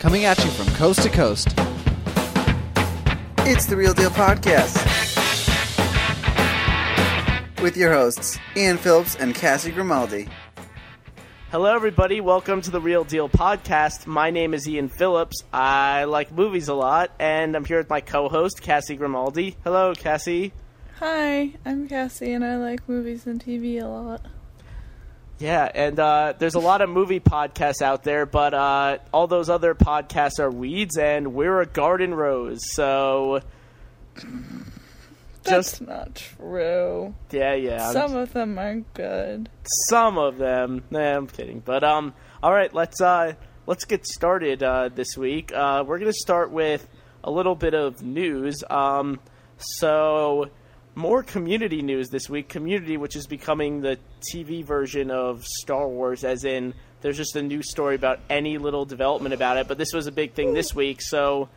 Coming at you from coast to coast. It's the Real Deal Podcast. With your hosts, Ian Phillips and Cassie Grimaldi. Hello, everybody. Welcome to the Real Deal Podcast. My name is Ian Phillips. I like movies a lot, and I'm here with my co host, Cassie Grimaldi. Hello, Cassie. Hi, I'm Cassie, and I like movies and TV a lot. Yeah, and uh, there's a lot of movie podcasts out there, but uh, all those other podcasts are weeds, and we're a garden rose. So, That's just not true. yeah, yeah. Some of them are good. some of them. Nah, I'm kidding. But um, all right, let's uh, let's get started uh, this week. Uh, we're gonna start with a little bit of news. Um, so more community news this week. Community, which is becoming the TV version of Star Wars, as in there's just a new story about any little development about it. But this was a big thing this week. So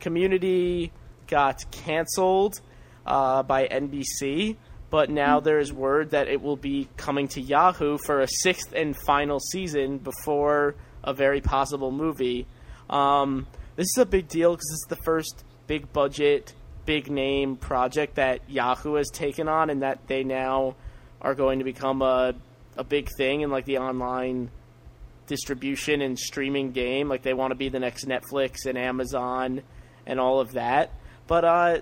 Community got canceled uh, by NBC, but now there is word that it will be coming to Yahoo for a sixth and final season before a very possible movie. Um, this is a big deal because it's the first big budget, big name project that Yahoo has taken on, and that they now are going to become a a big thing in like the online distribution and streaming game. Like they want to be the next Netflix and Amazon and all of that. But uh,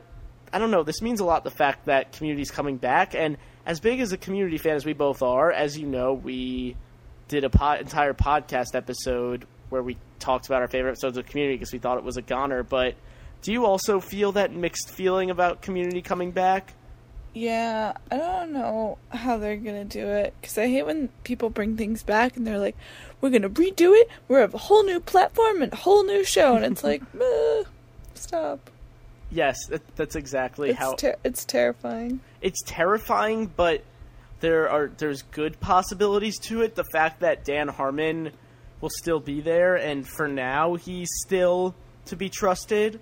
I don't know. This means a lot. The fact that Community's coming back, and as big as a Community fan as we both are, as you know, we did a po- entire podcast episode where we talked about our favorite episodes of Community because we thought it was a goner. But do you also feel that mixed feeling about Community coming back? Yeah, I don't know how they're gonna do it because I hate when people bring things back and they're like, "We're gonna redo it. We have a whole new platform and a whole new show," and it's like, stop. Yes, that, that's exactly It's how ter- it's terrifying. it's terrifying, but there are there's good possibilities to it. The fact that Dan Harmon will still be there, and for now he's still to be trusted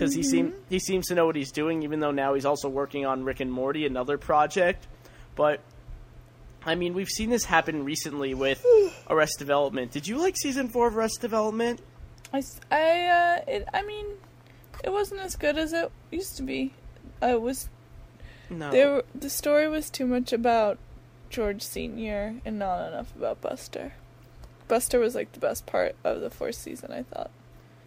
because he seem he seems to know what he's doing. Even though now he's also working on Rick and Morty, another project. But I mean, we've seen this happen recently with Arrested Development. Did you like season four of Arrested Development? I, I, uh, it, I mean, it wasn't as good as it used to be. I was No. There, the story was too much about George Senior and not enough about Buster. Buster was like the best part of the fourth season, I thought.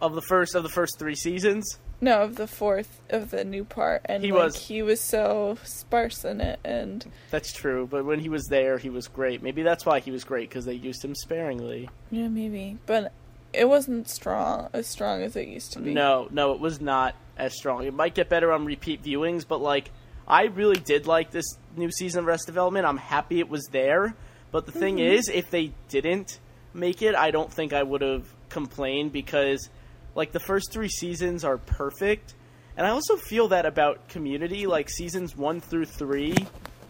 of the first of the first three seasons. No, of the fourth of the new part, and He like, was- he was so sparse in it, and That's true, but when he was there, he was great. Maybe that's why he was great because they used him sparingly. yeah, maybe, but it wasn't strong as strong as it used to be. No, no, it was not as strong. It might get better on repeat viewings, but like I really did like this new season of Rest Development. I'm happy it was there. But the thing mm-hmm. is, if they didn't make it, I don't think I would have complained because like the first 3 seasons are perfect. And I also feel that about Community, like seasons 1 through 3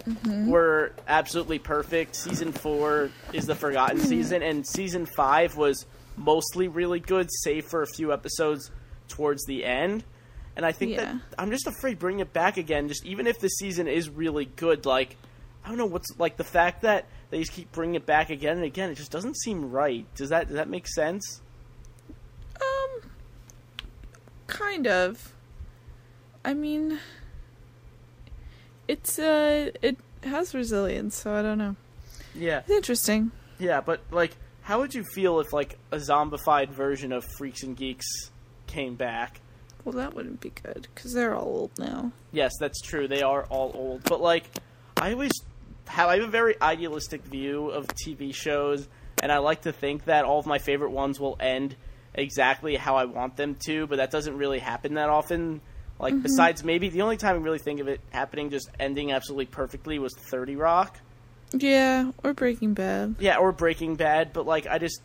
mm-hmm. were absolutely perfect. Season 4 is the forgotten mm-hmm. season and season 5 was mostly really good save for a few episodes towards the end. And I think Yeah. that I'm just afraid bringing it back again. Just even if the season is really good, like I don't know what's like the fact that they just keep bringing it back again and again. It just doesn't seem right. Does that does that make sense? Um, kind of. I mean, it's uh, it has resilience, so I don't know. Yeah, It's interesting. yeah. But like, how would you feel if like a zombified version of Freaks and Geeks came back? Well, that wouldn't be good because they're all old now. Yes, that's true. They are all old, but like, I always have I have a very idealistic view of TV shows, and I like to think that all of my favorite ones will end exactly how I want them to. But that doesn't really happen that often. Like, mm-hmm. besides maybe the only time I really think of it happening just ending absolutely perfectly was Thirty Rock. Yeah, or Breaking Bad. Yeah, or Breaking Bad, but like I just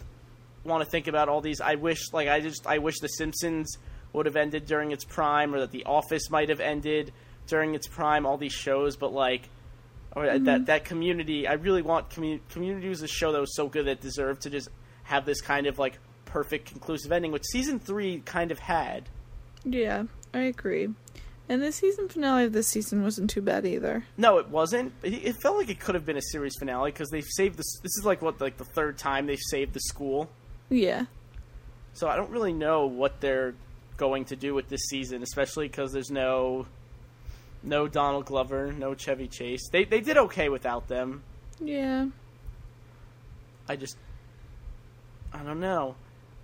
want to think about all these. I wish, like I just, I wish The Simpsons would have ended during its prime, or that The Office might have ended during its prime. All these shows, but like, or that mm-hmm. that Community. I really want Community. Community was a show that was so good that deserved to just have this kind of like perfect conclusive ending, which season three kind of had. Yeah, I agree. And the season finale of this season wasn't too bad either. No, it wasn't. It, felt like it could have been a series finale because they've saved this. This is like what like the third time they've saved the school. Yeah. So I don't really know what they're going to do with this season, especially because there's no no Donald Glover, no Chevy Chase. They they did okay without them. Yeah. I just I don't know.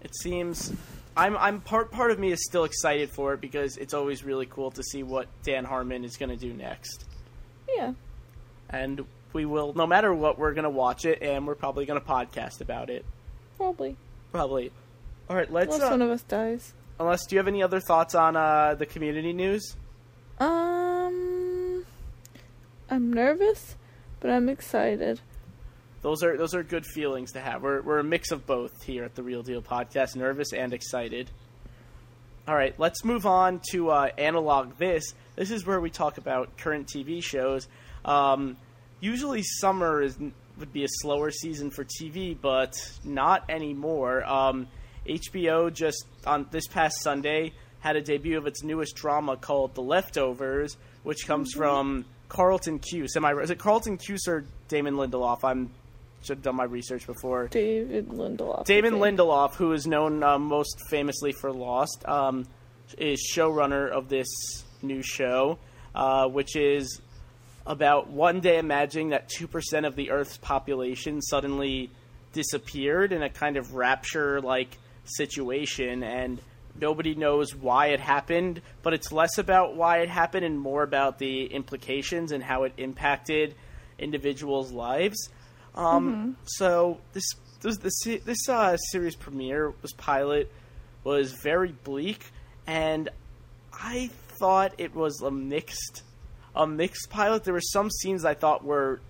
It seems I'm I'm part part of me is still excited for it because it's always really cool to see what Dan Harmon is going to do next. Yeah. And we will no matter what we're going to watch it and we're probably going to podcast about it. Probably. Probably. All right, let's Unless uh, one of us dies. unless do you have any other thoughts on uh, the community news? Um, I'm nervous, but I'm excited. Those are those are good feelings to have. We're we're a mix of both here at the Real Deal podcast, nervous and excited. All right, let's move on to uh, analog this. This is where we talk about current TV shows. Um, usually, summer is would be a slower season for TV, but not anymore. Um, HBO just on this past Sunday had a debut of its newest drama called The Leftovers, which comes from Carlton Cuse. Am I is it Carlton Cuse or Damon Lindelof? I'm should have done my research before. David Lindelof. David. Lindelof, who is known um, most famously for Lost, um, is showrunner of this new show, uh, which is about one day imagining that 2% of the Earth's population suddenly disappeared in a kind of rapture like situation, and nobody knows why it happened, but it's less about why it happened and more about the implications and how it impacted individuals' lives. Um, So this this this, this uh, series premiere, was pilot, was very bleak, and I thought it was a mixed a mixed pilot. There were some scenes I thought were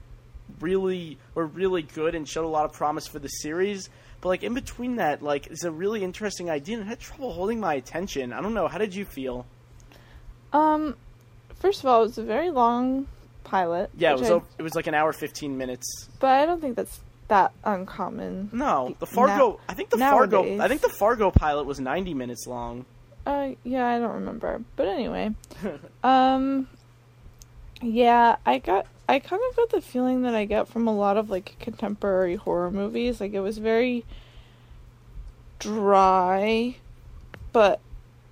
really were really good and showed a lot of promise for the series. But like in between that, like it's a really interesting idea, and I had trouble holding my attention. I don't know. How did you feel? Um, first of all, it was a very long pilot. Yeah, it was. I- it was like an hour fifteen minutes. but I don't think that's that uncommon. No, the Fargo. I think the nowadays. Fargo. I think the Fargo pilot was ninety minutes long. Uh, yeah, I don't remember. But anyway, um, yeah, I got, I kind of got the feeling that I get from a lot of like contemporary horror movies. Like it was very dry, but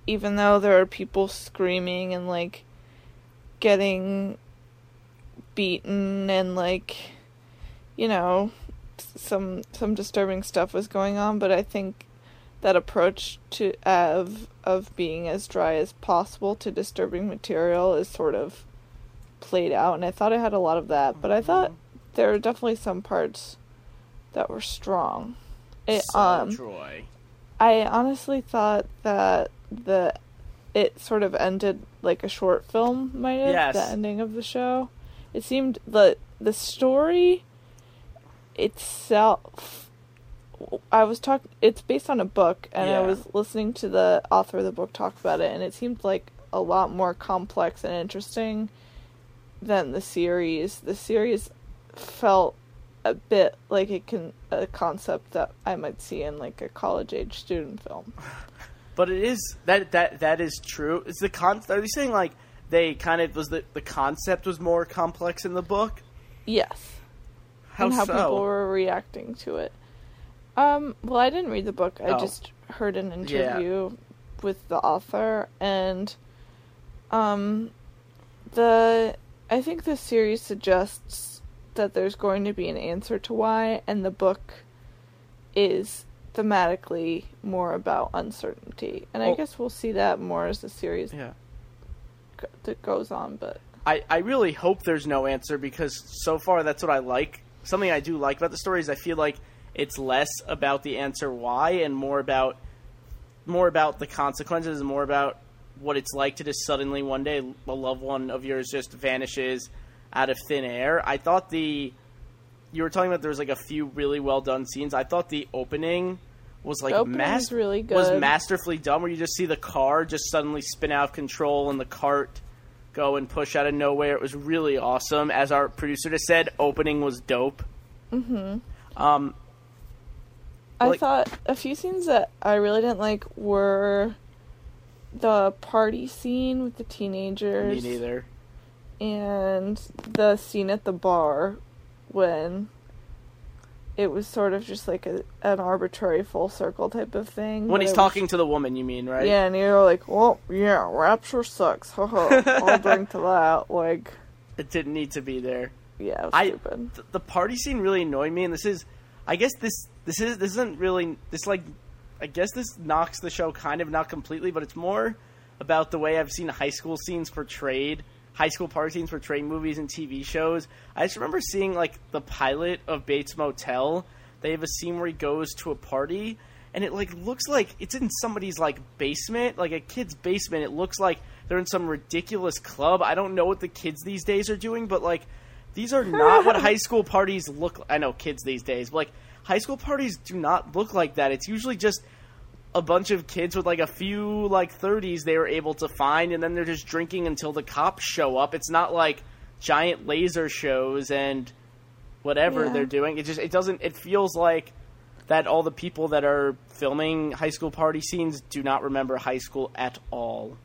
even though there are people screaming and like getting beaten and like, you know, some some disturbing stuff was going on, but I think that approach to of of being as dry as possible to disturbing material is sort of played out and I thought i had a lot of that, but I thought there were definitely some parts that were strong. It so um Troy. I honestly thought that the it sort of ended like a short film might have Yes. the ending of the show. It seemed the the story itself I was talking it's based on a book and I was listening to the author of the book talk about it and it seemed like a lot more complex and interesting than the series. The series felt a bit like it can a concept that I might see in like a college age student film. But it is that that that is true. Is the con? Are you saying like they kind of was the the concept was more complex in the book? Yes. How, and how so? people were reacting to it. Um, well, I didn't read the book. I Oh. just heard an interview with the author, and um, the I think the series suggests that there's going to be an answer to why, and the book is thematically more about uncertainty. And I guess we'll see that more as the series yeah. That goes on. But I, I really hope there's no answer because so far that's what I like. Something I do like about the story is I feel like it's less about the answer why and more about more about the consequences and more about what it's like to just suddenly one day a loved one of yours just vanishes out of thin air. I thought the you were talking about there was like a few really well done scenes. I thought the opening was like mas- really was masterfully done where you just see the car just suddenly spin out of control and the cart go and push out of nowhere. It was really awesome. As our producer just said, opening was dope. Mm-hmm. Um, I Like- thought a few scenes that I really didn't like were the party scene with the teenagers. me neither. and the scene at the bar when it was sort of just like a, an arbitrary full circle type of thing. When he's was- talking to the woman, you mean, right? Yeah, and you're like, well, yeah, Rapture sucks. I'll drink to that. Like, It didn't need to be there. yeah, it was I stupid. th- the party scene really annoyed me, and this is, I guess this this is this isn't really this like, I guess this knocks the show kind of not completely, but it's more about the way I've seen high school scenes portrayed, high school party scenes portrayed in movies and TV shows. I just remember seeing like the pilot of Bates Motel. They have a scene where he goes to a party. And it like looks like it's in somebody's like basement, like a kid's basement. It looks like they're in some ridiculous club. I don't know what the kids these days are doing, but like these are not what high school parties look. I know kids these days, but like high school parties do not look like that. It's usually just a bunch of kids with like a few like 30s they were able to find, and then they're just drinking until the cops show up. It's not like giant laser shows and whatever Yeah. they're doing. It just it doesn't. It feels like that all the people that are filming high school party scenes do not remember high school at all.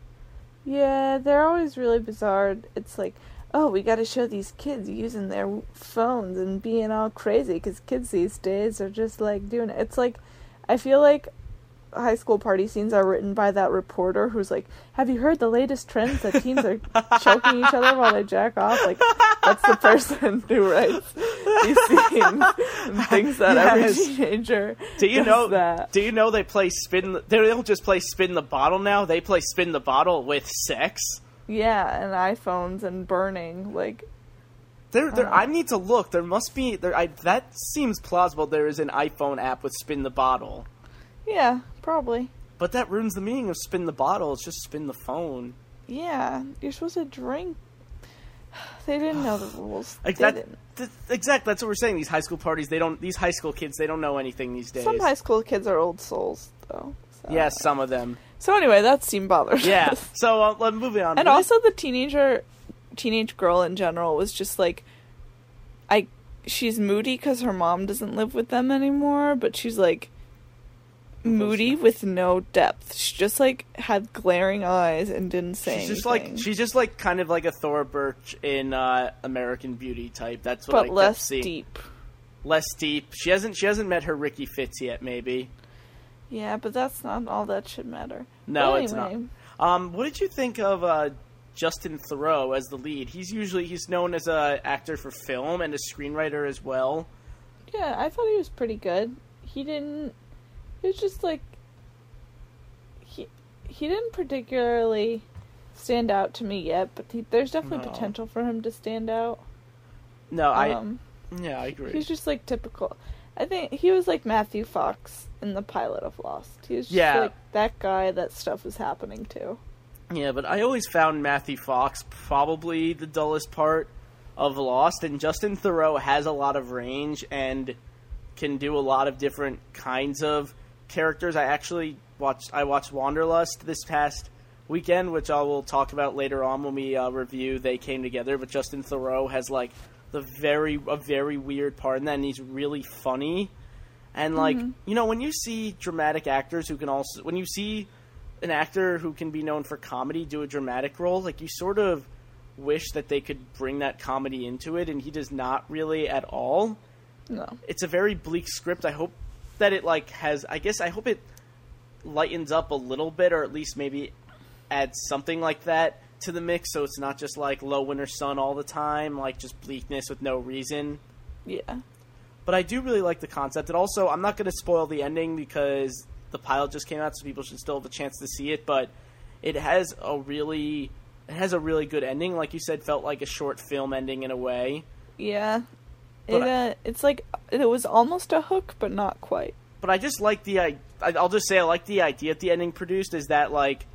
Yeah, they're always really bizarre. It's like, oh, we got to show these kids using their phones and being all crazy because kids these days are just like doing it. It's like, I feel like high school party scenes are written by that reporter who's like, have you heard the latest trends that teens are choking each other while they jack off? Like, that's the person who writes these scenes and thinks that every Yes. teenager Do you know that. Do you know they play spin? the- They don't just play spin the bottle now. They play spin the bottle with sex. Yeah, and iPhones and burning. Like, There, there. Oh. I need to look. There must be. There. I, that seems plausible. There is an iPhone app with spin the bottle, yeah, probably. but that ruins the meaning of spin the bottle. It's just spin the phone. Yeah, you're supposed to drink. They didn't know the rules. Like they that. didn't. th- exactly. That's what we're saying. These high school parties. They don't. These high school kids. They don't know anything these days. Some high school kids are old souls, though. So. yeah, some of them. So anyway, that scene bothers Yeah. So uh, let moving on. And also the teenager, teenage girl in general was just like, I, she's moody because her mom doesn't live with them anymore, but she's like, moody with no depth. She just like had glaring eyes and didn't say She's just like she's just like kind of like a Thora Birch in uh, American Beauty type. That's what I but kept less deep. less deep. She hasn't she hasn't met her Ricky Fitts yet. Maybe Yeah, but that's not all that should matter. no, But it's not. Um, what did you think of uh, Justin Theroux as the lead? He's usually he's known as a actor for film and a screenwriter as well. Yeah, I thought he was pretty good. He didn't. He was just like. He he didn't particularly stand out to me yet, but he, there's definitely No. potential for him to stand out. No, I Um, yeah I agree. he's just like typical. I think he was like Matthew Fox in the pilot of Lost. He was just Yeah. like that guy that stuff was happening to. Yeah, but I always found Matthew Fox probably the dullest part of Lost, and Justin Theroux has a lot of range and can do a lot of different kinds of characters. I actually watched I watched Wanderlust this past weekend, which I will talk about later on when we uh, review They Came Together. But Justin Theroux has like the very a very weird part in that, and he's really funny. And like you know, when you see dramatic actors who can also when you see an actor who can be known for comedy do a dramatic role, like you sort of wish that they could bring that comedy into it, and he does not really at all. No. It's a very bleak script. I hope that it like has. I guess I hope it lightens up a little bit, or at least maybe adds something like that to the mix, so it's not just like low winter sun all the time, like just bleakness with no reason Yeah. but I do really like the concept. And also, I'm not going to spoil the ending because the pilot just came out, so people should still have a chance to see it. But it has a really, it has a really good ending. Like you said, felt like a short film ending in a way. Yeah. But It, uh, it's like it was almost a hook, but not quite. But I just like the, I, I'll just say I like the idea that the ending produced is that like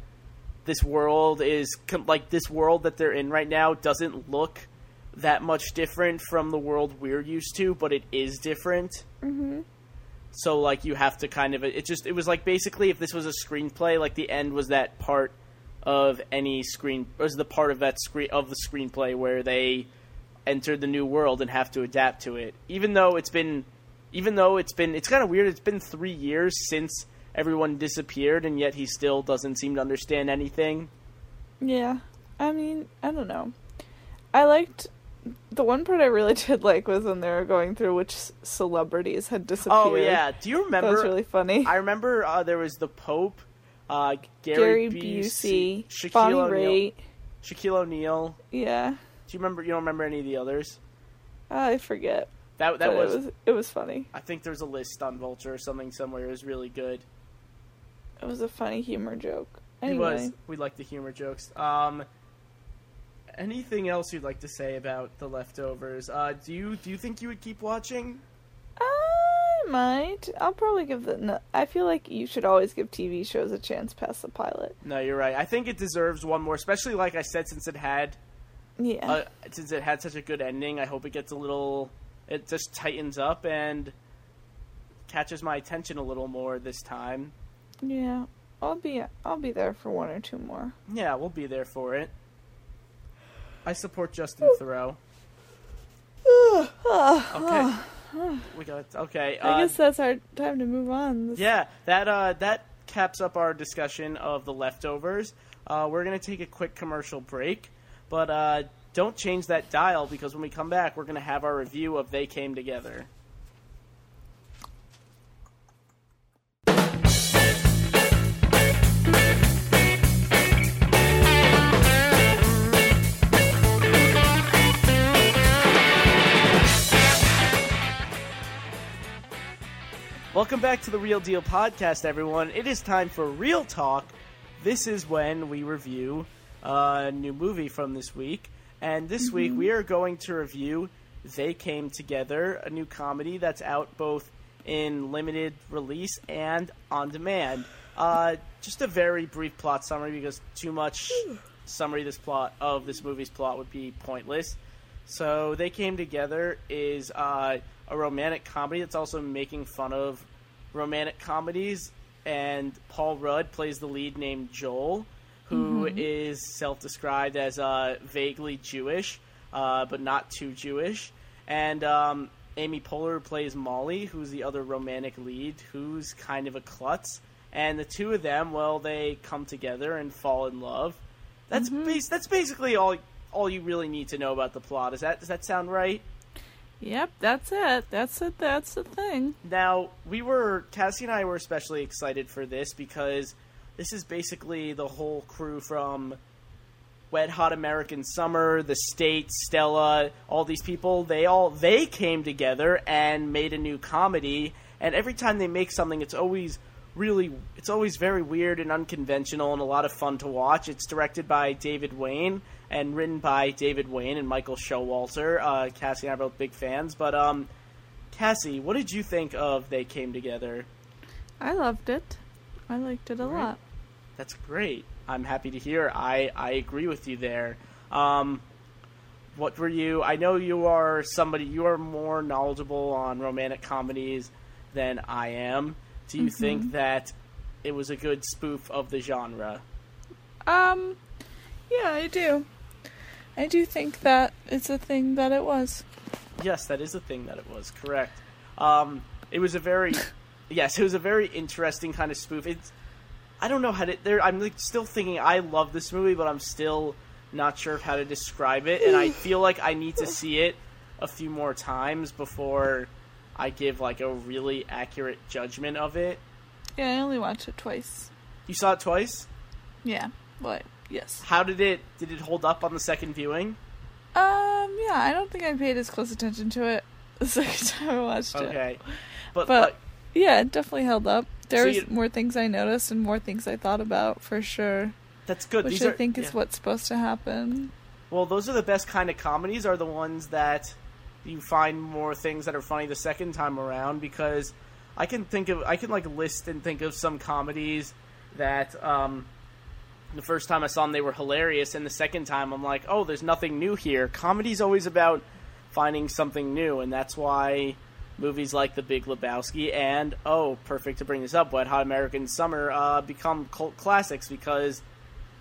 this world is com- like this world that they're in right now doesn't look that much different from the world we're used to, but it is different. Mm-hmm. So like you have to kind of it just it was like basically if this was a screenplay, like the end was that part of any screen was the part of that screen of the screenplay where they enter the new world and have to adapt to it. Even though it's been even though it's been it's kind of weird, it's been 3 years since everyone disappeared and yet he still doesn't seem to understand anything. Yeah. I mean, I don't know. I liked the one part I really did like was when they were going through which celebrities had disappeared. Oh yeah, do you remember? that was really funny. I remember uh, there was the Pope, uh, Gary Gary, Busey, Shaquille Bonnie O'Neal. Raitt. Shaquille O'Neal. Yeah, Do you remember? You don't remember any of the others? I forget. That that was, it was it was funny. I think there's a list on Vulture or something somewhere. It was really good. It was a funny humor joke. It was. We like the humor jokes. Um, anything else you'd like to say about the leftovers? Uh, do you do you think you would keep watching? I might. I'll probably give the. No, I feel like you should always give TV shows a chance past the pilot. No, you're right. I think it deserves one more, especially like I said, since it had Yeah. uh, since it had such a good ending. I hope it gets a little. It just tightens up and catches my attention a little more this time. yeah. I'll be I'll be there for one or two more. Yeah, we'll be there for it. I support Justin Theroux. Okay. We got okay. I uh, guess that's our time to move on. Yeah, that uh, that caps up our discussion of the leftovers. Uh, we're gonna take a quick commercial break, but uh, don't change that dial because when we come back, we're gonna have our review of They Came Together. Welcome back to the Real Deal Podcast, everyone. It is time for Real Talk. This is when we review a new movie from this week. And this week we are going to review They Came Together, a new comedy that's out both in limited release and on demand. Uh, just a very brief plot summary because too much summary of this plot of this movie's plot would be pointless. So they came together is uh, a romantic comedy that's also making fun of romantic comedies, and Paul Rudd plays the lead named Joel, who is self-described as uh, vaguely Jewish, uh, but not too Jewish, and um, Amy Poehler plays Molly, who's the other romantic lead, who's kind of a klutz, and the two of them, well, they come together and fall in love. That's bas- that's basically all all you really need to know about the plot. Is that does that sound right? Yep, that's it. That's it. That's the thing. Now we were Cassie and I were especially excited for this because this is basically the whole crew from Wet Hot American Summer, The State, Stella, all these people. They all they came together and made a new comedy. And every time they make something, it's always really it's always very weird and unconventional and a lot of fun to watch. It's directed by David Wain and written by David Wain and Michael Showalter. Uh, Cassie and I are both big fans, but um, Cassie, what did you think of They Came Together? I loved it. I liked it a Right. lot. That's great. I'm happy to hear. I, I agree with you there. Um, what were you? I know you are somebody. You are more knowledgeable on romantic comedies than I am. Do you think that it was a good spoof of the genre? Um, yeah, I do. I do think that it's a thing that it was. Yes, that is a thing that it was. Correct. Um, it was a very, yes, it was a very interesting kind of spoof. It's, I don't know how to. There, I'm like still thinking. I love this movie, but I'm still not sure of how to describe it, and I feel like I need to see it a few more times before I give like a really accurate judgment of it. Yeah, I only watched it twice. You saw it twice. Yeah, but yes. How did it? Did it hold up on the second viewing? Um, yeah, I don't think I paid as close attention to it the second time I watched it. Okay, but, But like, yeah, it definitely held up. There was more things I noticed and more things I thought about for sure, that's good. which These I are, think is yeah. what's supposed to happen. Well, those are the best kind of comedies. Are the ones that you find more things that are funny the second time around. Because I can think of, I can like list and think of some comedies that um, the first time I saw them they were hilarious, and the second time I'm like, oh, there's nothing new here. Comedy's always about finding something new, and that's why movies like The Big Lebowski and oh, perfect to bring this up, Wet Hot American Summer uh, become cult classics because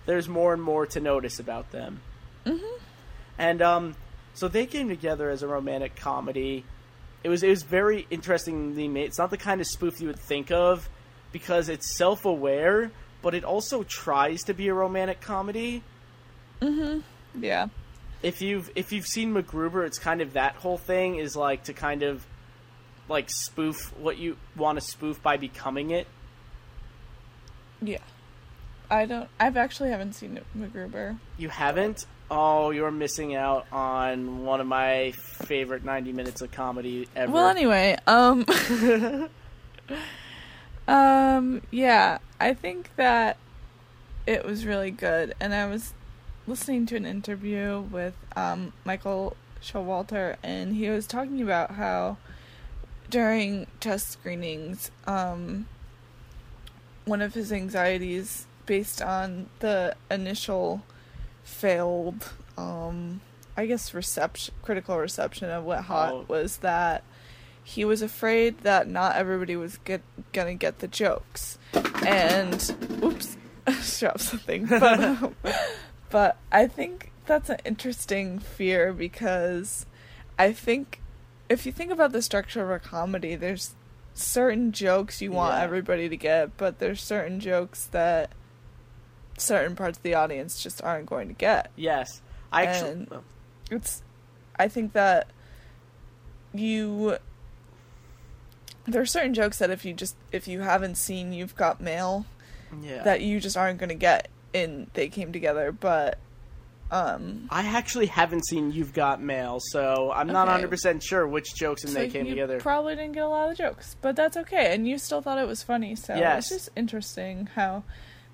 there's more and more to notice about them. And um, so they came together as a romantic comedy. It was it was very interestingly made. It's not the kind of spoof you would think of because it's self aware, but it also tries to be a romantic comedy. Mhm. Yeah. if you've if you've seen MacGruber, it's kind of that whole thing is like to kind of like spoof what you want to spoof by becoming it. Yeah. I don't. I've actually haven't seen MacGruber. You haven't? Oh, you're missing out on one of my favorite 90 minutes of comedy ever. Well, anyway, um, um, yeah, I think that it was really good, and I was listening to an interview with um Michael Showalter, and he was talking about how during test screenings, um, one of his anxieties based on the initial failed um I guess reception critical reception of Wet Hot Oh. was that he was afraid that not everybody was get, gonna get the jokes. And oops, drop something. But um, but I think that's an interesting fear because I think if you think about the structure of a comedy, there's certain jokes you want Yeah. everybody to get, but there's certain jokes that certain parts of the audience just aren't going to get. yes. I actually And- It's I think that you there are certain jokes that if you just if you haven't seen You've Got Mail yeah. that you just aren't going to get in They Came Together, but um I actually haven't seen You've Got Mail, so I'm not Okay. 100% sure which jokes and so they came you together. probably didn't get a lot of jokes, but that's okay and you still thought it was funny, so Yes. it's just interesting how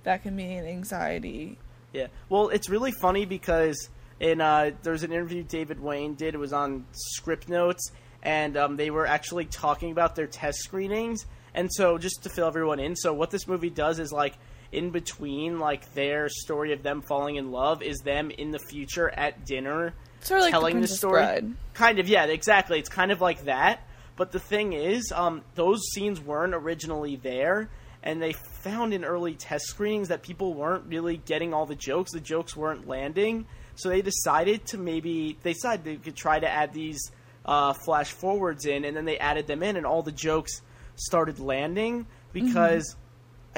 that can be an anxiety. Yeah. Well, it's really funny because in uh, there's an interview David Wain did. It was on Script Notes, and um, they were actually talking about their test screenings. And so, just to fill everyone in, so what this movie does is like in between like their story of them falling in love is them in the future at dinner Sort of like telling the, the, story. Bride. Kind of, yeah, exactly. It's kind of like that. But the thing is, um, those scenes weren't originally there, and they found in early test screenings that people weren't really getting all the jokes. The jokes weren't landing, so they decided to maybe they decided they could try to add these uh, flash forwards in, and then they added them in, and all the jokes started landing because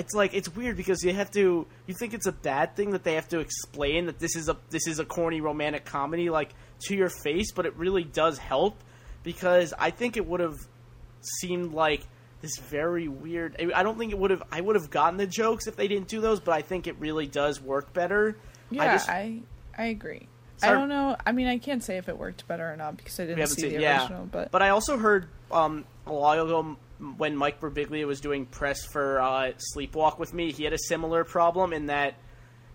it's like it's weird because you have to you think it's a bad thing that they have to explain that this is a this is a corny romantic comedy like to your face but it really does help because i think it would have seemed like this very weird I- i don't think it would have i would have gotten the jokes if they didn't do those but i think it really does work better Yeah, i I just I, agree. I don't know. I mean, I can't say if it worked better or not because I didn't see seen the yeah original. But, but i also heard um a while ago when mike Birbiglia was doing press for uh, sleepwalk with me he had a similar problem in that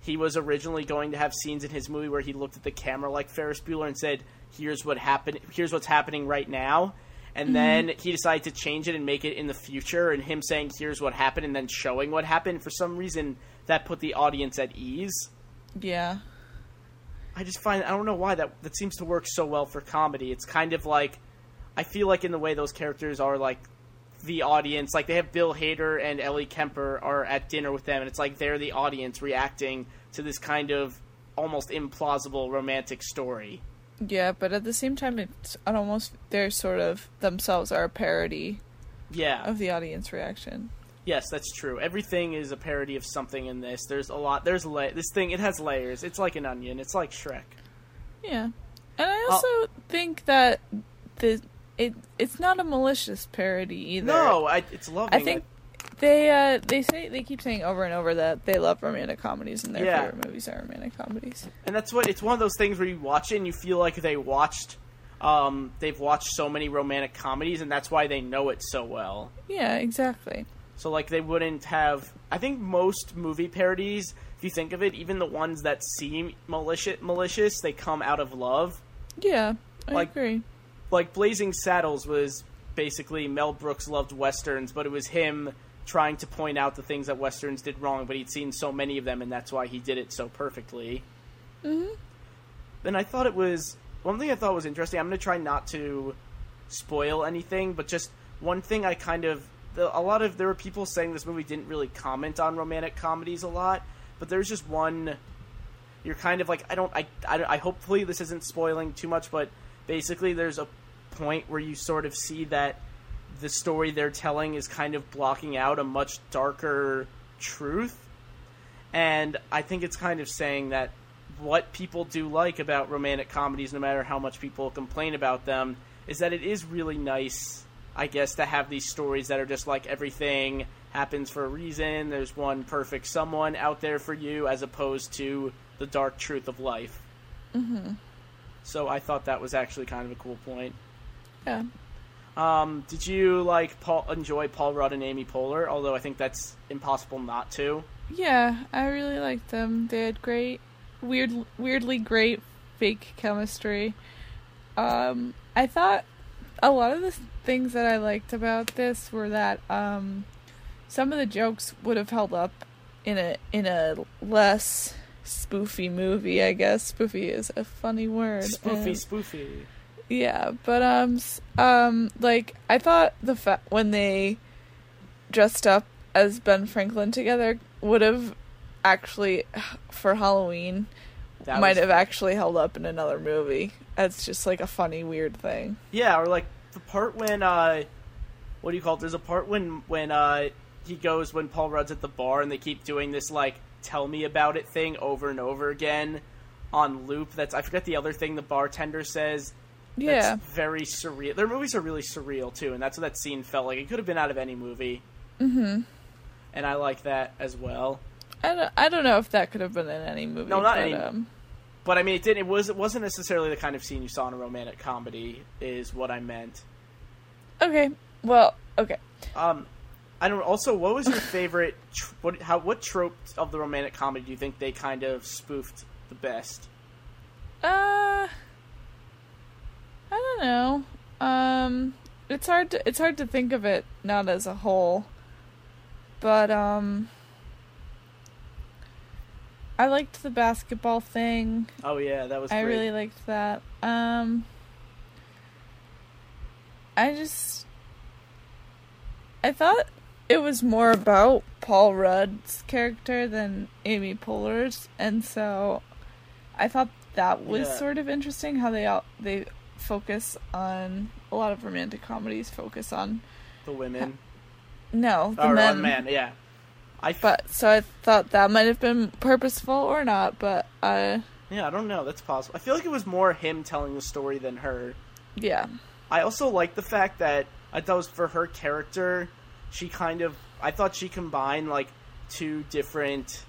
he was originally going to have scenes in his movie where he looked at the camera like Ferris Bueller and said, "Here's what happened. Here's what's happening right now." And then he decided to change it and make it in the future, and him saying, "Here's what happened," and then showing what happened. For some reason, that put the audience at ease. yeah, I just find I don't know why that that seems to work so well for comedy. It's kind of like I feel like in the way those characters are like the audience, like they have Bill Hader and Ellie Kemper are at dinner with them, and it's like they're the audience reacting to this kind of almost implausible romantic story. yeah. But at the same time, it's almost they're sort of themselves are a parody Yeah. of the audience reaction. Yes, that's true. Everything is a parody of something in this. There's a lot. There's la- this thing. It has layers. It's like an onion. It's like Shrek. Yeah, and I also think that the it it's not a malicious parody either. No, I, it's loving. I think they uh they say they keep saying over and over that they love romantic comedies and their Yeah. favorite movies are romantic comedies. and that's what it's one of those things where you watch it and you feel like they watched. Um, they've watched so many romantic comedies, and that's why they know it so well. Yeah, exactly. So like they wouldn't have. I think most movie parodies, if you think of it, even the ones that seem malicious, malicious, they come out of love. Yeah, I Like- agree. Like Blazing Saddles was basically Mel Brooks loved westerns, but it was him trying to point out the things that westerns did wrong. But he'd seen so many of them, and that's why he did it so perfectly. Mm-hmm. Then I thought it was one thing I thought was interesting. I'm going to try not to spoil anything, but just one thing I kind of the, a lot of there were people saying this movie didn't really comment on romantic comedies a lot, but there's just one. You're kind of like I don't I, I I hopefully this isn't spoiling too much, but basically there's a point where you sort of see that the story they're telling is kind of blocking out a much darker truth and I think it's kind of saying that what people do like about romantic comedies, no matter how much people complain about them, is that it is really nice, I guess, to have these stories that are just like everything happens for a reason. There's one perfect someone out there for you, as opposed to the dark truth of life. Mm-hmm. So I thought that was actually kind of a cool point. Yeah. Um, did you like Paul, enjoy Paul Rudd and Amy Poehler? Although I think that's impossible not to. Yeah, I really liked them. They had great, weird, weirdly great fake chemistry. Um, I thought a lot of the things that I liked about this were that um, some of the jokes would have held up in a in a less spoofy movie. I guess spoofy is a funny word. Spoofy, and- spoofy. Yeah, but um, um, like I thought the fa- when they dressed up as Ben Franklin together would have actually for Halloween That might was- have actually held up in another movie. That's just like a funny weird thing. Yeah, or like the part when uh, what do you call it? There's a part when when uh he goes when Paul Rudd's at the bar and they keep doing this like tell me about it thing over and over again on loop. That's I forget the other thing the bartender says. Yeah, That's very surreal. Their movies are really surreal too, and that's what that scene felt like. It could have been out of any movie. Mm-hmm. And I like that as well. I don't, I don't know if that could have been in any movie. No, not but, any- Um, But I mean, it did. It was. It wasn't necessarily the kind of scene you saw in a romantic comedy. Is what I meant. okay, well, okay. Um, I don't. Also, what was your favorite? Tr- what how what trope of the romantic comedy do you think they kind of spoofed the best? Uh, I don't know. Um, it's hard to it's hard to think of it not as a whole, but um, I liked the basketball thing. Oh yeah, that was. I great. really liked that. Um, I just I thought it was more about Paul Rudd's character than Amy Poehler's, and so I thought that was Yeah. sort of interesting how they all they focus on a lot of romantic comedies focus on the women. no the or men, man. Yeah. I f- but so I thought that might have been purposeful or not, but uh yeah. I don't know. That's possible. I feel like it was more him telling the story than her. yeah I also like the fact that I thought it was for her character, she kind of I thought she combined like two different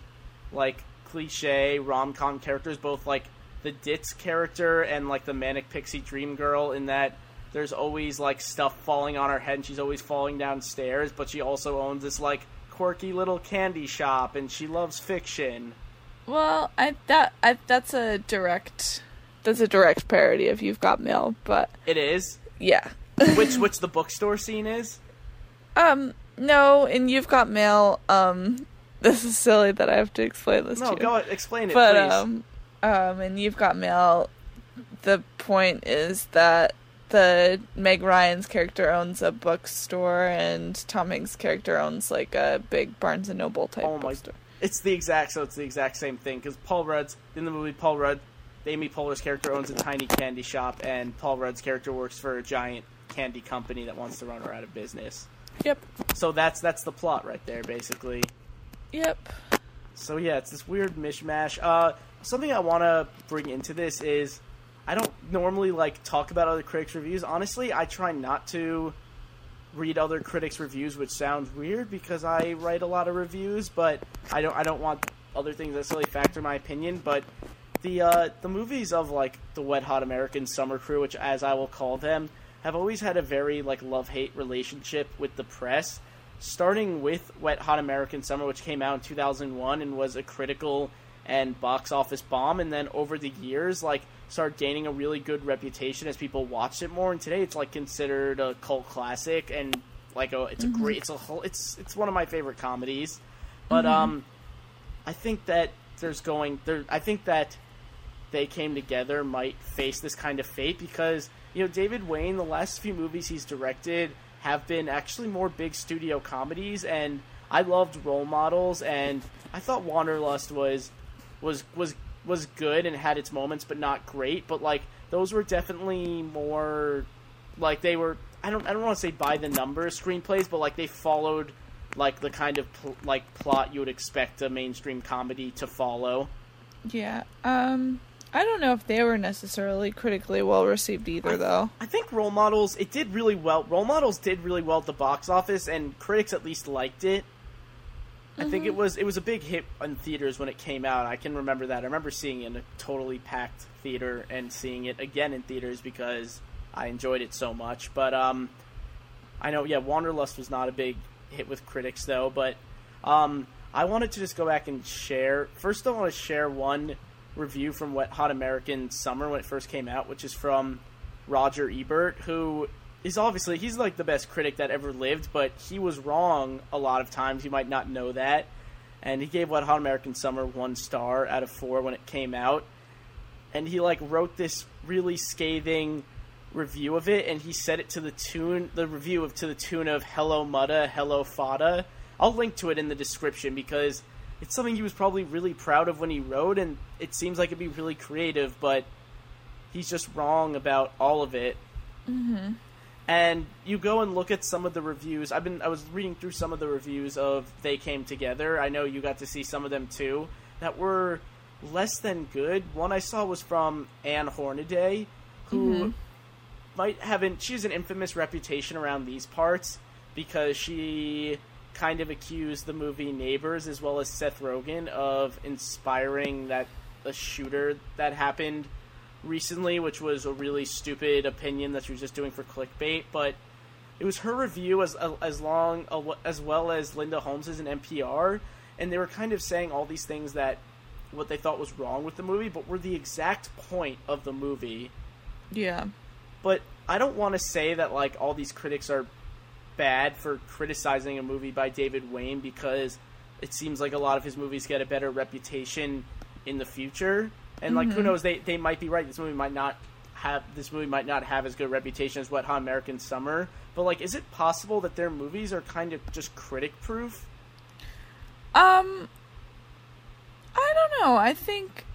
like cliche rom com characters, both like the Ditz character and like the manic pixie dream girl in that there's always like stuff falling on her head and she's always falling downstairs, but she also owns this like quirky little candy shop and she loves fiction. Well, I that I that's a direct that's a direct parody of You've Got Mail, but It is. yeah. which which the bookstore scene is? Um no, in You've Got Mail, um this is silly that I have to explain this No, to you. go explain it, but please. um um in You've Got Mail the point is that the Meg Ryan's character owns a bookstore and Tom Hanks' character owns like a big Barnes and Noble type Oh my- bookstore. It's the exact so it's the exact same thing because Paul Rudd's in the movie. Paul Rudd, Amy Poehler's character owns a tiny candy shop, and Paul Rudd's character works for a giant candy company that wants to run her out of business. Yep. So that's that's the plot right there, basically. Yep. So yeah, it's this weird mishmash. Uh, something I want to bring into this is I don't normally like talk about other critics' reviews. Honestly, I try not to read other critics' reviews, which sounds weird because I write a lot of reviews, but I don't I don't want other things necessarily factor my opinion. But the uh, the movies of like the Wet Hot American Summer Crew, which as I will call them, have always had a very like love hate relationship with the press. Starting with Wet Hot American Summer, which came out in 2001 and was a critical and box office bomb, and then over the years, like started gaining a really good reputation as people watched it more. And today, it's like considered a cult classic and like a it's a great it's a whole it's it's one of my favorite comedies. But um, I think that there's going there. I think that they came together might face this kind of fate because you know David Wain, the last few movies he's directed have been actually more big studio comedies, and I loved Role Models, and I thought Wanderlust was was was was good and had its moments, but not great. But like those were definitely more like they were. I don't I don't want to say by the numbers screenplays, but like they followed like the kind of pl- like plot you would expect a mainstream comedy to follow. Yeah. Um I don't know if they were necessarily critically well received either though. I think Role Models it did really well. Role Models did really well at the box office, and critics at least liked it. I think it was it was a big hit in theaters when it came out. I can remember that. I remember seeing it in a totally packed theater and seeing it again in theaters because I enjoyed it so much. But um, I know yeah, Wanderlust was not a big hit with critics though. But um, I wanted to just go back and share. First, I want to share one review from Wet Hot American Summer when it first came out, which is from Roger Ebert, who is obviously he's like the best critic that ever lived, but he was wrong a lot of times. You might not know that. And he gave Wet Hot American Summer one star out of four when it came out. And he like wrote this really scathing review of it and he said it to the tune the review of to the tune of Hello Muddah, Hello Faddah. I'll link to it in the description because it's something he was probably really proud of when he wrote and it seems like it'd be really creative, but he's just wrong about all of it mm-hmm. And you go and look at some of the reviews. I've been I was reading through some of the reviews of They Came Together. I know you got to see some of them too that were less than good. One I saw was from Ann Hornaday, who mm-hmm. might have an she has an infamous reputation around these parts because she kind of accused the movie Neighbors as well as Seth Rogen of inspiring that a shooter that happened recently, which was a really stupid opinion that she was just doing for clickbait. But it was her review as uh, as long uh, as well as Linda Holmes's in NPR, and they were kind of saying all these things that what they thought was wrong with the movie, but were the exact point of the movie. Yeah. But I don't want to say that like all these critics are bad for criticizing a movie by David Wain because it seems like a lot of his movies get a better reputation in the future. And like who knows, they they might be right. This movie might not have this movie might not have as good a reputation as Wet Hot American Summer. But like, is it possible that their movies are kind of just critic proof? Um I don't know. I think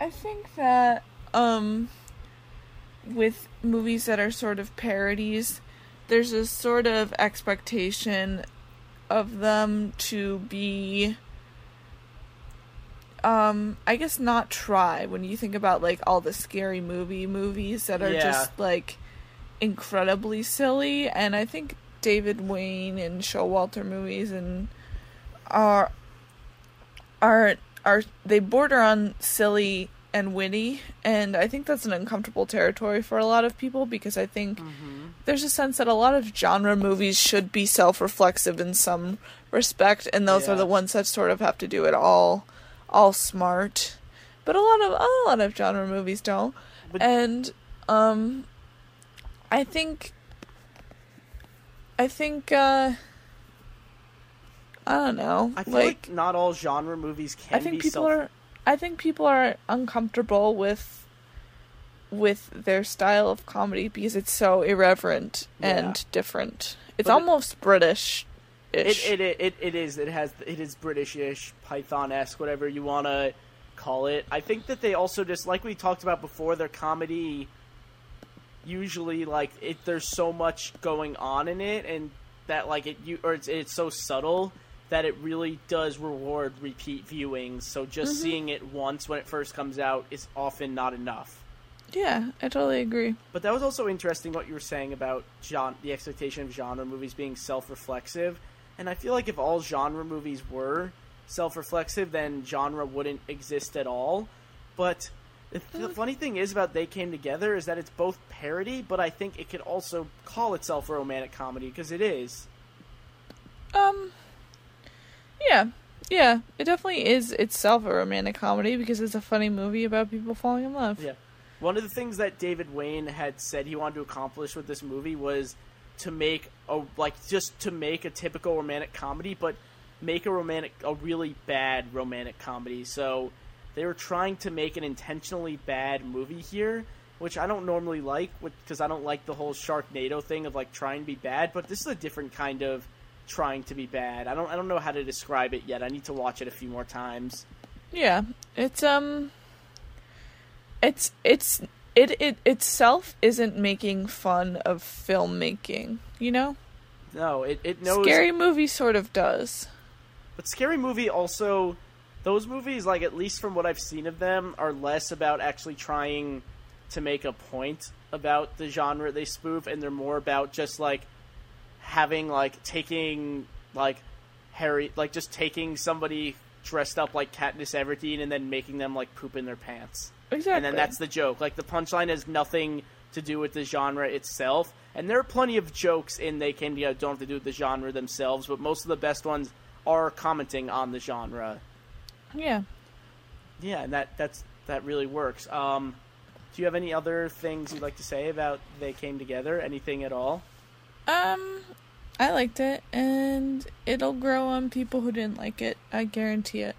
I think that um with movies that are sort of parodies, there's a sort of expectation of them to be um I guess not try when you think about like all the scary movie movies that are Yeah. just like incredibly silly. And I think David Wain and Showalter movies and are are are they border on silly and witty. And I think that's an uncomfortable territory for a lot of people because I think there's a sense that a lot of genre movies should be self-reflexive in some respect. And those Yeah. are the ones that sort of have to do it all all smart but a lot of a lot of genre movies don't But- and um I think I think uh I don't know. I feel like, like not all genre movies can I think be people self- are I think people are uncomfortable with with their style of comedy because it's so irreverent Yeah. and different. It's But it- almost British It, it, it, it, it is. It has. It is Britishish, Python esque, whatever you want to call it. I think that they also just like we talked about before. Their comedy usually like it. There's so much going on in it, and that like it you or it's it's so subtle that it really does reward repeat viewings. So just mm-hmm. seeing it once when it first comes out is often not enough. yeah, I totally agree. But that was also interesting what you were saying about genre, the expectation of genre movies being self-reflexive. And I feel like if all genre movies were self-reflexive, then genre wouldn't exist at all. But the, the funny thing is about They Came Together is that it's both parody, but I think it could also call itself a romantic comedy because it is. Um Yeah. Yeah, it definitely is itself a romantic comedy because it's a funny movie about people falling in love. Yeah. One of the things that David Wain had said he wanted to accomplish with this movie was to make a like just to make a typical romantic comedy, but make a romantic a really bad romantic comedy. So they were trying to make an intentionally bad movie here, which I don't normally like because I don't like the whole Sharknado thing of like trying to be bad, but this is a different kind of trying to be bad. I don't I don't know how to describe it yet. I need to watch it a few more times. Yeah, it's um, it's it's it it itself isn't making fun of filmmaking. You know, No, it, it knows scary movie sort of does. But Scary Movie also those movies, like at least from what I've seen of them, are less about actually trying to make a point about the genre they spoof, and they're more about just like having like taking like Harry, like just taking somebody dressed up like Katniss Everdeen and then making them like poop in their pants. Exactly. And then that's the joke. Like the punchline has nothing to do with the genre itself. And there are plenty of jokes in They Came Together don't have to do with the genre themselves, but most of the best ones are commenting on the genre. yeah. Yeah, and that that's that really works. Um, do you have any other things you'd like to say about They Came Together? Anything at all? Um, I liked it, and it'll grow on people who didn't like it. I guarantee it.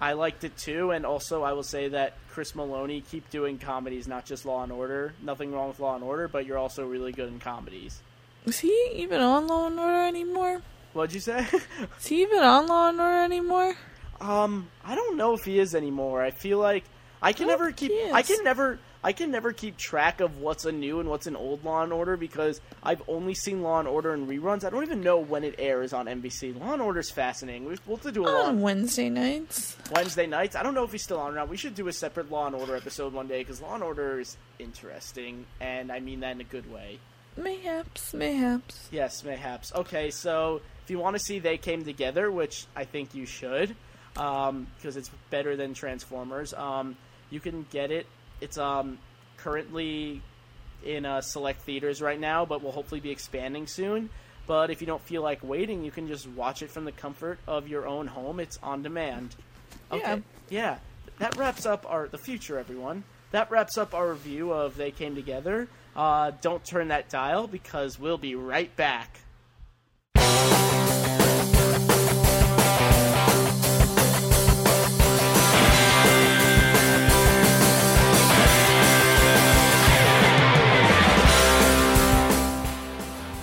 I liked it too, and also I will say that Chris Meloni keep doing comedies, not just Law and Order. Nothing wrong with Law and Order, but you're also really good in comedies. Is he even on Law and Order anymore? What'd you say? Is he even on Law and Order anymore? um, I don't know if he is anymore. I feel like I can I never keep. I can never. I can never keep track of what's a new and what's an old Law and Order because I've only seen Law and Order in reruns. I don't even know when it airs on NBC. Law and Order's fascinating. We- We'll have to do a lot. On Wednesday nights. Wednesday nights. I don't know if he's still on or not. We should do a separate Law and Order episode one day because Law and Order is interesting, and I mean that in a good way. Mayhaps, mayhaps. Yes, mayhaps. Okay, so if you want to see They Came Together, which I think you should, because it's better than Transformers, um, you can get it. It's um, currently in uh, select theaters right now, but will hopefully be expanding soon. But if you don't feel like waiting, you can just watch it from the comfort of your own home. It's on demand. Okay. Yeah. Yeah. That wraps up our the future, everyone. That wraps up our review of They Came Together. Uh, don't turn that dial because we'll be right back.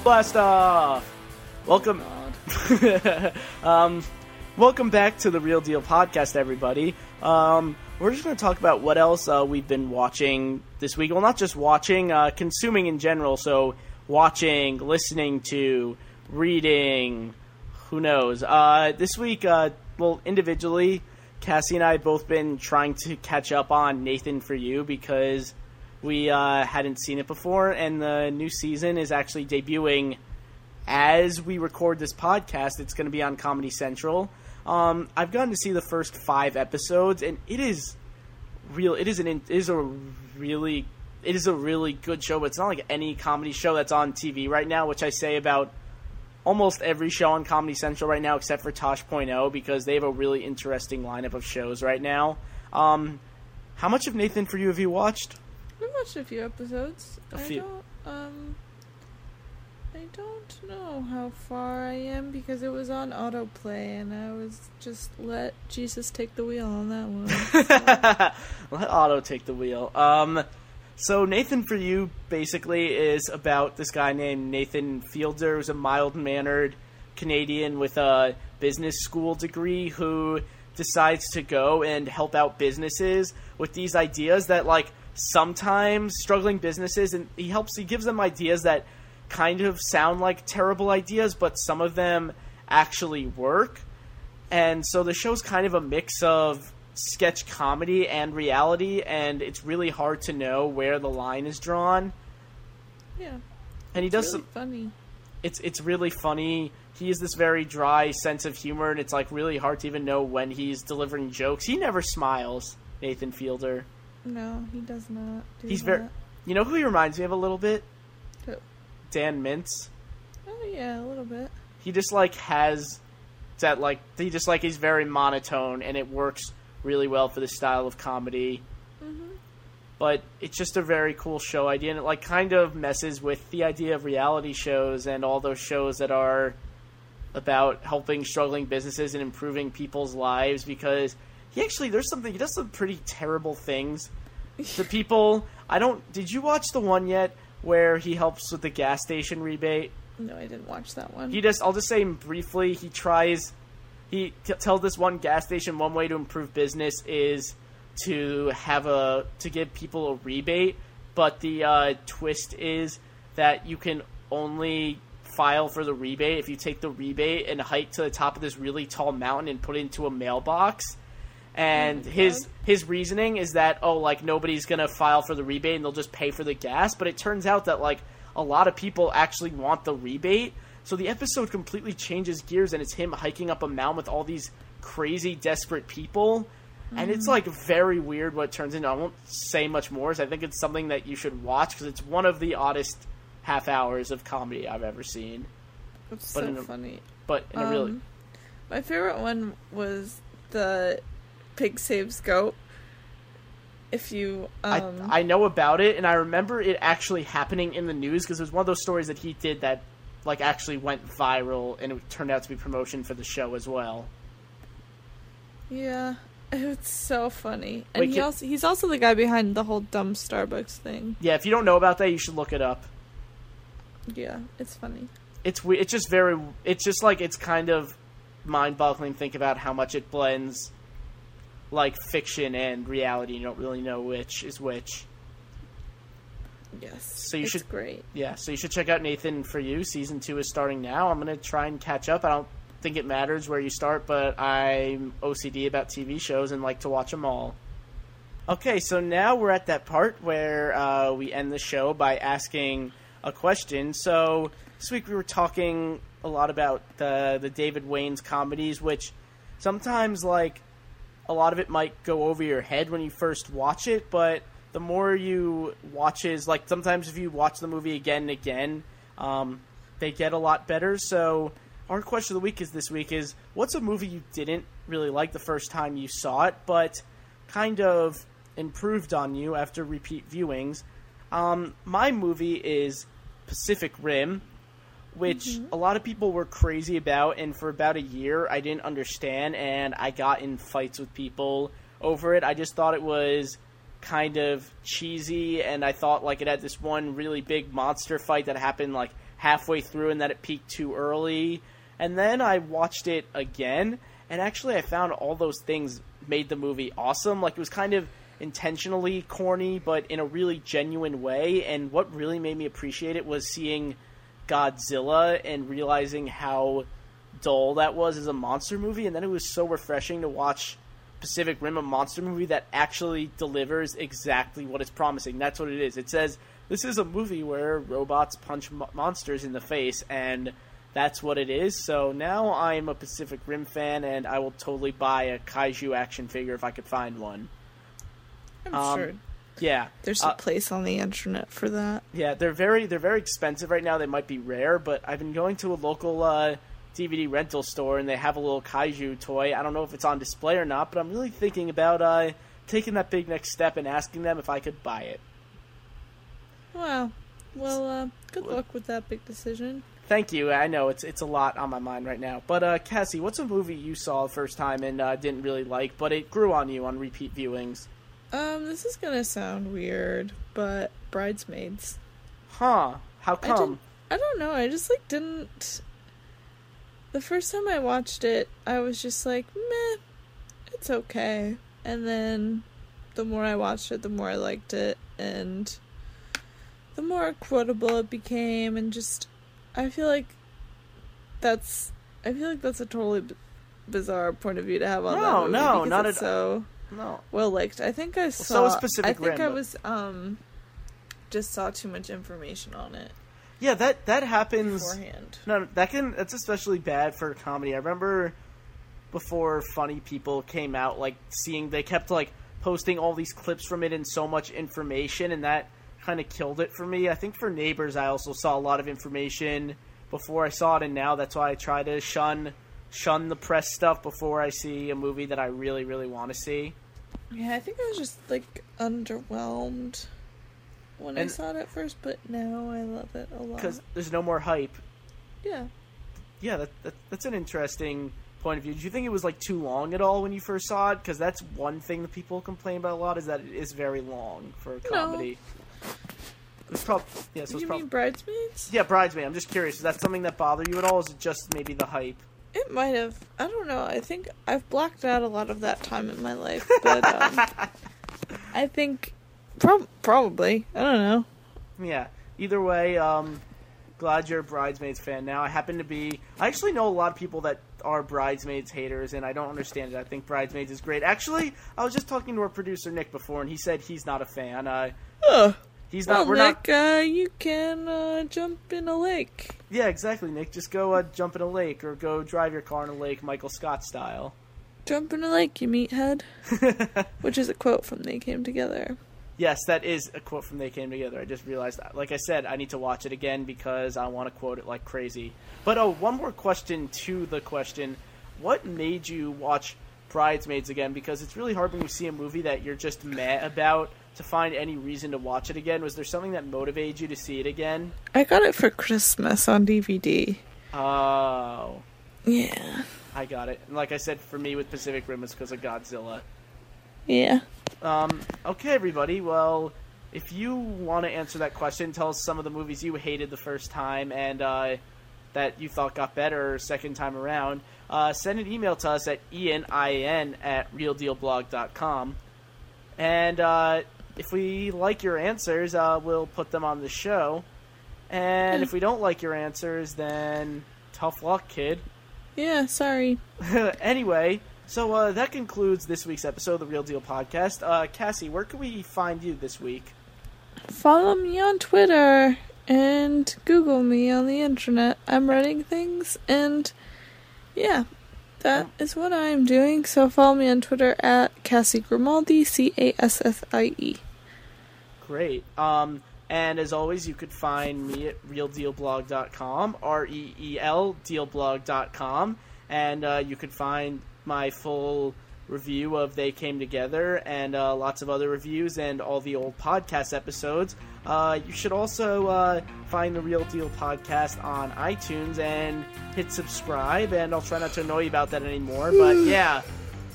Blast off! Welcome. um, welcome back to the Reel Deal Podcast, everybody. Um, we're just going to talk about what else uh, we've been watching this week. Well, not just watching, uh, consuming in general. So, watching, listening to, reading, who knows. Uh, this week, uh, well, individually, Cassie and I have both been trying to catch up on Nathan for You because we uh, hadn't seen it before, and the new season is actually debuting as we record this podcast. It's going to be on Comedy Central. Um, I've gotten to see the first five episodes, and it is real. It is an. It is a really. It is a really good show, but it's not like any comedy show that's on TV right now, which I say about almost every show on Comedy Central right now, except for Tosh.0, because they have a really interesting lineup of shows right now. Um, how much of Nathan for you have you watched? We watched a few episodes. A I few. don't um I don't know how far I am because it was on autoplay and I was just let Jesus take the wheel on that one. Let Otto take the wheel. Um, so Nathan for you basically is about this guy named Nathan Fielder, who's a mild mannered Canadian with a business school degree who decides to go and help out businesses with these ideas that like sometimes struggling businesses and he helps he gives them ideas that kind of sound like terrible ideas but some of them actually work and so the show's kind of a mix of sketch comedy and reality and it's really hard to know where the line is drawn yeah. and he does It's some funny. it's it's really funny. He has this very dry sense of humor, and it's like really hard to even know when he's delivering jokes. He never smiles, Nathan Fielder. No, he does not do He's that. very. You know who he reminds me of a little bit? Who? Dan Mintz. Oh yeah, a little bit. He just like has that like he just like he's very monotone, and it works really well for the style of comedy. Mm-hmm. But it's just a very cool show idea, and it like kind of messes with the idea of reality shows and all those shows that are about helping struggling businesses and improving people's lives because he actually there's something he does some pretty terrible things to people. I don't did you watch the one yet where he helps with the gas station rebate? No, I didn't watch that one. He just I'll just say briefly he tries he t- tells this one gas station one way to improve business is to have a to give people a rebate, but the uh, twist is that you can only file for the rebate if you take the rebate and hike to the top of this really tall mountain and put it into a mailbox. And Oh his his reasoning is that oh like nobody's gonna file for the rebate and they'll just pay for the gas. But it turns out that like a lot of people actually want the rebate. So the episode completely changes gears and it's him hiking up a mountain with all these crazy desperate people. And it's like very weird what it turns into. I won't say much more as i think it's something that you should watch because it's one of the oddest half hours of comedy i've ever seen. It's but so a- funny. but in a really Um, My favorite one was the pig saves goat. If you um I, I know about it, and I remember it actually happening in the news because it was one of those stories that he did that, like, actually went viral, and it turned out to be promotion for the show as well. yeah, it's so funny. And Wait, he can- also he's also the guy behind the whole dumb Starbucks thing. Yeah, if you don't know about that, you should look it up. Yeah, it's funny. It's we- it's just very it's just like it's kind of mind-boggling. to Think about how much it blends, like fiction and reality. You don't really know which is which. Yes. So you should- great. Yeah, so you should check out Nathan for you. Season two is starting now. I'm gonna try and catch up. I don't think it matters where you start, but I'm OCD about TV shows and like to watch them all. Okay, so now we're at that part where uh, we end the show by asking a question. So this week we were talking a lot about the the David Wain's comedies, which sometimes like a lot of it might go over your head when you first watch it, but the more you watch is like sometimes if you watch the movie again and again, um, they get a lot better. So our question of the week is this week is what's a movie you didn't really like the first time you saw it, but kind of improved on you after repeat viewings? Um, my movie is Pacific Rim, which mm-hmm. a lot of people were crazy about, and for about a year I didn't understand, and I got in fights with people over it. I just thought it was kind of cheesy, and I thought like it had this one really big monster fight that happened like halfway through, and that it peaked too early. And then I watched it again, and actually I found all those things made the movie awesome. Like it was kind of intentionally corny, but in a really genuine way. And what really made me appreciate it was seeing Godzilla and realizing how dull that was as a monster movie. And then it was so refreshing to watch Pacific Rim, a monster movie that actually delivers exactly what it's promising. That's what it is. It says this is a movie where robots punch mo- monsters in the face, and that's what it is. So now I'm a Pacific Rim fan, and I will totally buy a kaiju action figure if I could find one. I'm Um, sure Yeah, there's uh, a place on the internet for that. Yeah, they're very they're very expensive right now. They might be rare, but I've been going to a local uh, DVD rental store and they have a little kaiju toy. I don't know if it's on display or not, but I'm really thinking about uh, taking that big next step and asking them if I could buy it. Wow. Well, uh, good luck with that big decision. Thank you. I know it's it's a lot on my mind right now. But uh, Cassie, what's a movie you saw the first time and uh, didn't really like, but it grew on you on repeat viewings? Um, this is gonna sound weird, but Bridesmaids. Huh? How I come? didn't. I don't know. I just like didn't. The first time I watched it, I was just like, meh, it's okay. And then, the more I watched it, the more I liked it, and the more quotable it became, and just, I feel like that's, I feel like that's a totally b- bizarre point of view to have on that No, movie no, because not at- so No. well liked. I think I saw. so is Pacific I think Rim, I was um, just saw too much information on it Yeah, that that happens. beforehand. No, that can that's especially bad for comedy. I remember before Funny People came out, like seeing they kept like posting all these clips from it and so much information, and that kind of killed it for me. I think for Neighbors, I also saw a lot of information before I saw it, and now that's why I try to shun shun the press stuff before I see a movie that I really really want to see. Yeah, I think I was just like underwhelmed when I saw it at first, but now I love it a lot. Because there's no more hype. yeah, Yeah, that, that that's an interesting point of view. Did you think it was like too long at all when you first saw it? Because that's one thing that people complain about a lot is that it is very long for a comedy. It's prob- yeah, so it's you prob- mean Bridesmaids? yeah, bridesmaids. I'm just curious. Is that something that bothered you at all? Is it just maybe the hype? It might have. I don't know. I think I've blocked out a lot of that time in my life, but um, I think prob- probably. I don't know. Yeah. Either way, um, glad you're a Bridesmaids fan now. I happen to be. I actually know a lot of people that are Bridesmaids haters, and I don't understand it. I think Bridesmaids is great. Actually, I was just talking to our producer Nick before, and he said he's not a fan. Uh, Ugh. He's Well, not. we're Nick, not. uh, you can uh, jump in a lake. Yeah, exactly, Nick. Just go uh, jump in a lake, or go drive your car in a lake, Michael Scott style. Jump in a lake, you meathead. Which is a quote from They Came Together. Yes, that is a quote from They Came Together. I just realized that. Like I said, I need to watch it again because I want to quote it like crazy. But oh, one more question to the question: What made you watch Bridesmaids again? Because it's really hard when you see a movie that you're just mad about to find any reason to watch it again. Was there something that motivated you to see it again? I got it for Christmas on DVD. Oh, Yeah. I got it. And like I said, for me with Pacific Rim, it's because of Godzilla. Yeah. Um, okay, everybody. Well, if you want to answer that question, tell us some of the movies you hated the first time and uh, that you thought got better second time around. Uh, send an email to us at ian I-N, at reeldealblog.com. And uh, if we like your answers, uh, we'll put them on the show. And if we don't like your answers, then tough luck, kid. Yeah, sorry. anyway, so uh, that concludes this week's episode of the Reel Deal Podcast. Uh, Cassie, where can we find you this week? Follow me on Twitter and Google me on the internet. I'm writing things and yeah, that is what I'm doing. So follow me on Twitter at Cassie Grimaldi, C A S S I E. Great. Um, and as always, you could find me at reeldealblog.com, R E E L dealblog.com, and uh, you could find my full review of They Came Together and uh, lots of other reviews and all the old podcast episodes. Uh, you should also uh, find the Reel Deal podcast on iTunes and hit subscribe. And I'll try not to annoy you about that anymore. But yeah,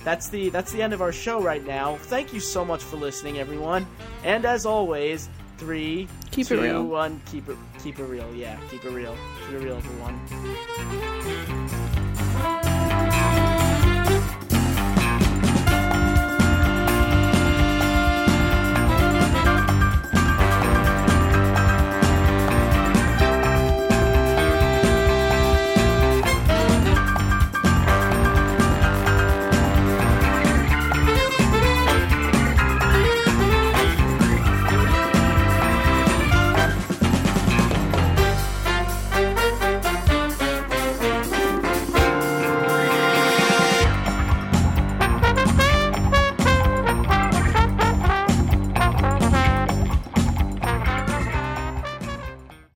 that's the that's the end of our show right now. Thank you so much for listening, everyone. And as always, three, Keep it real. one, keep it keep it real. Yeah, keep it real. Keep it real, everyone.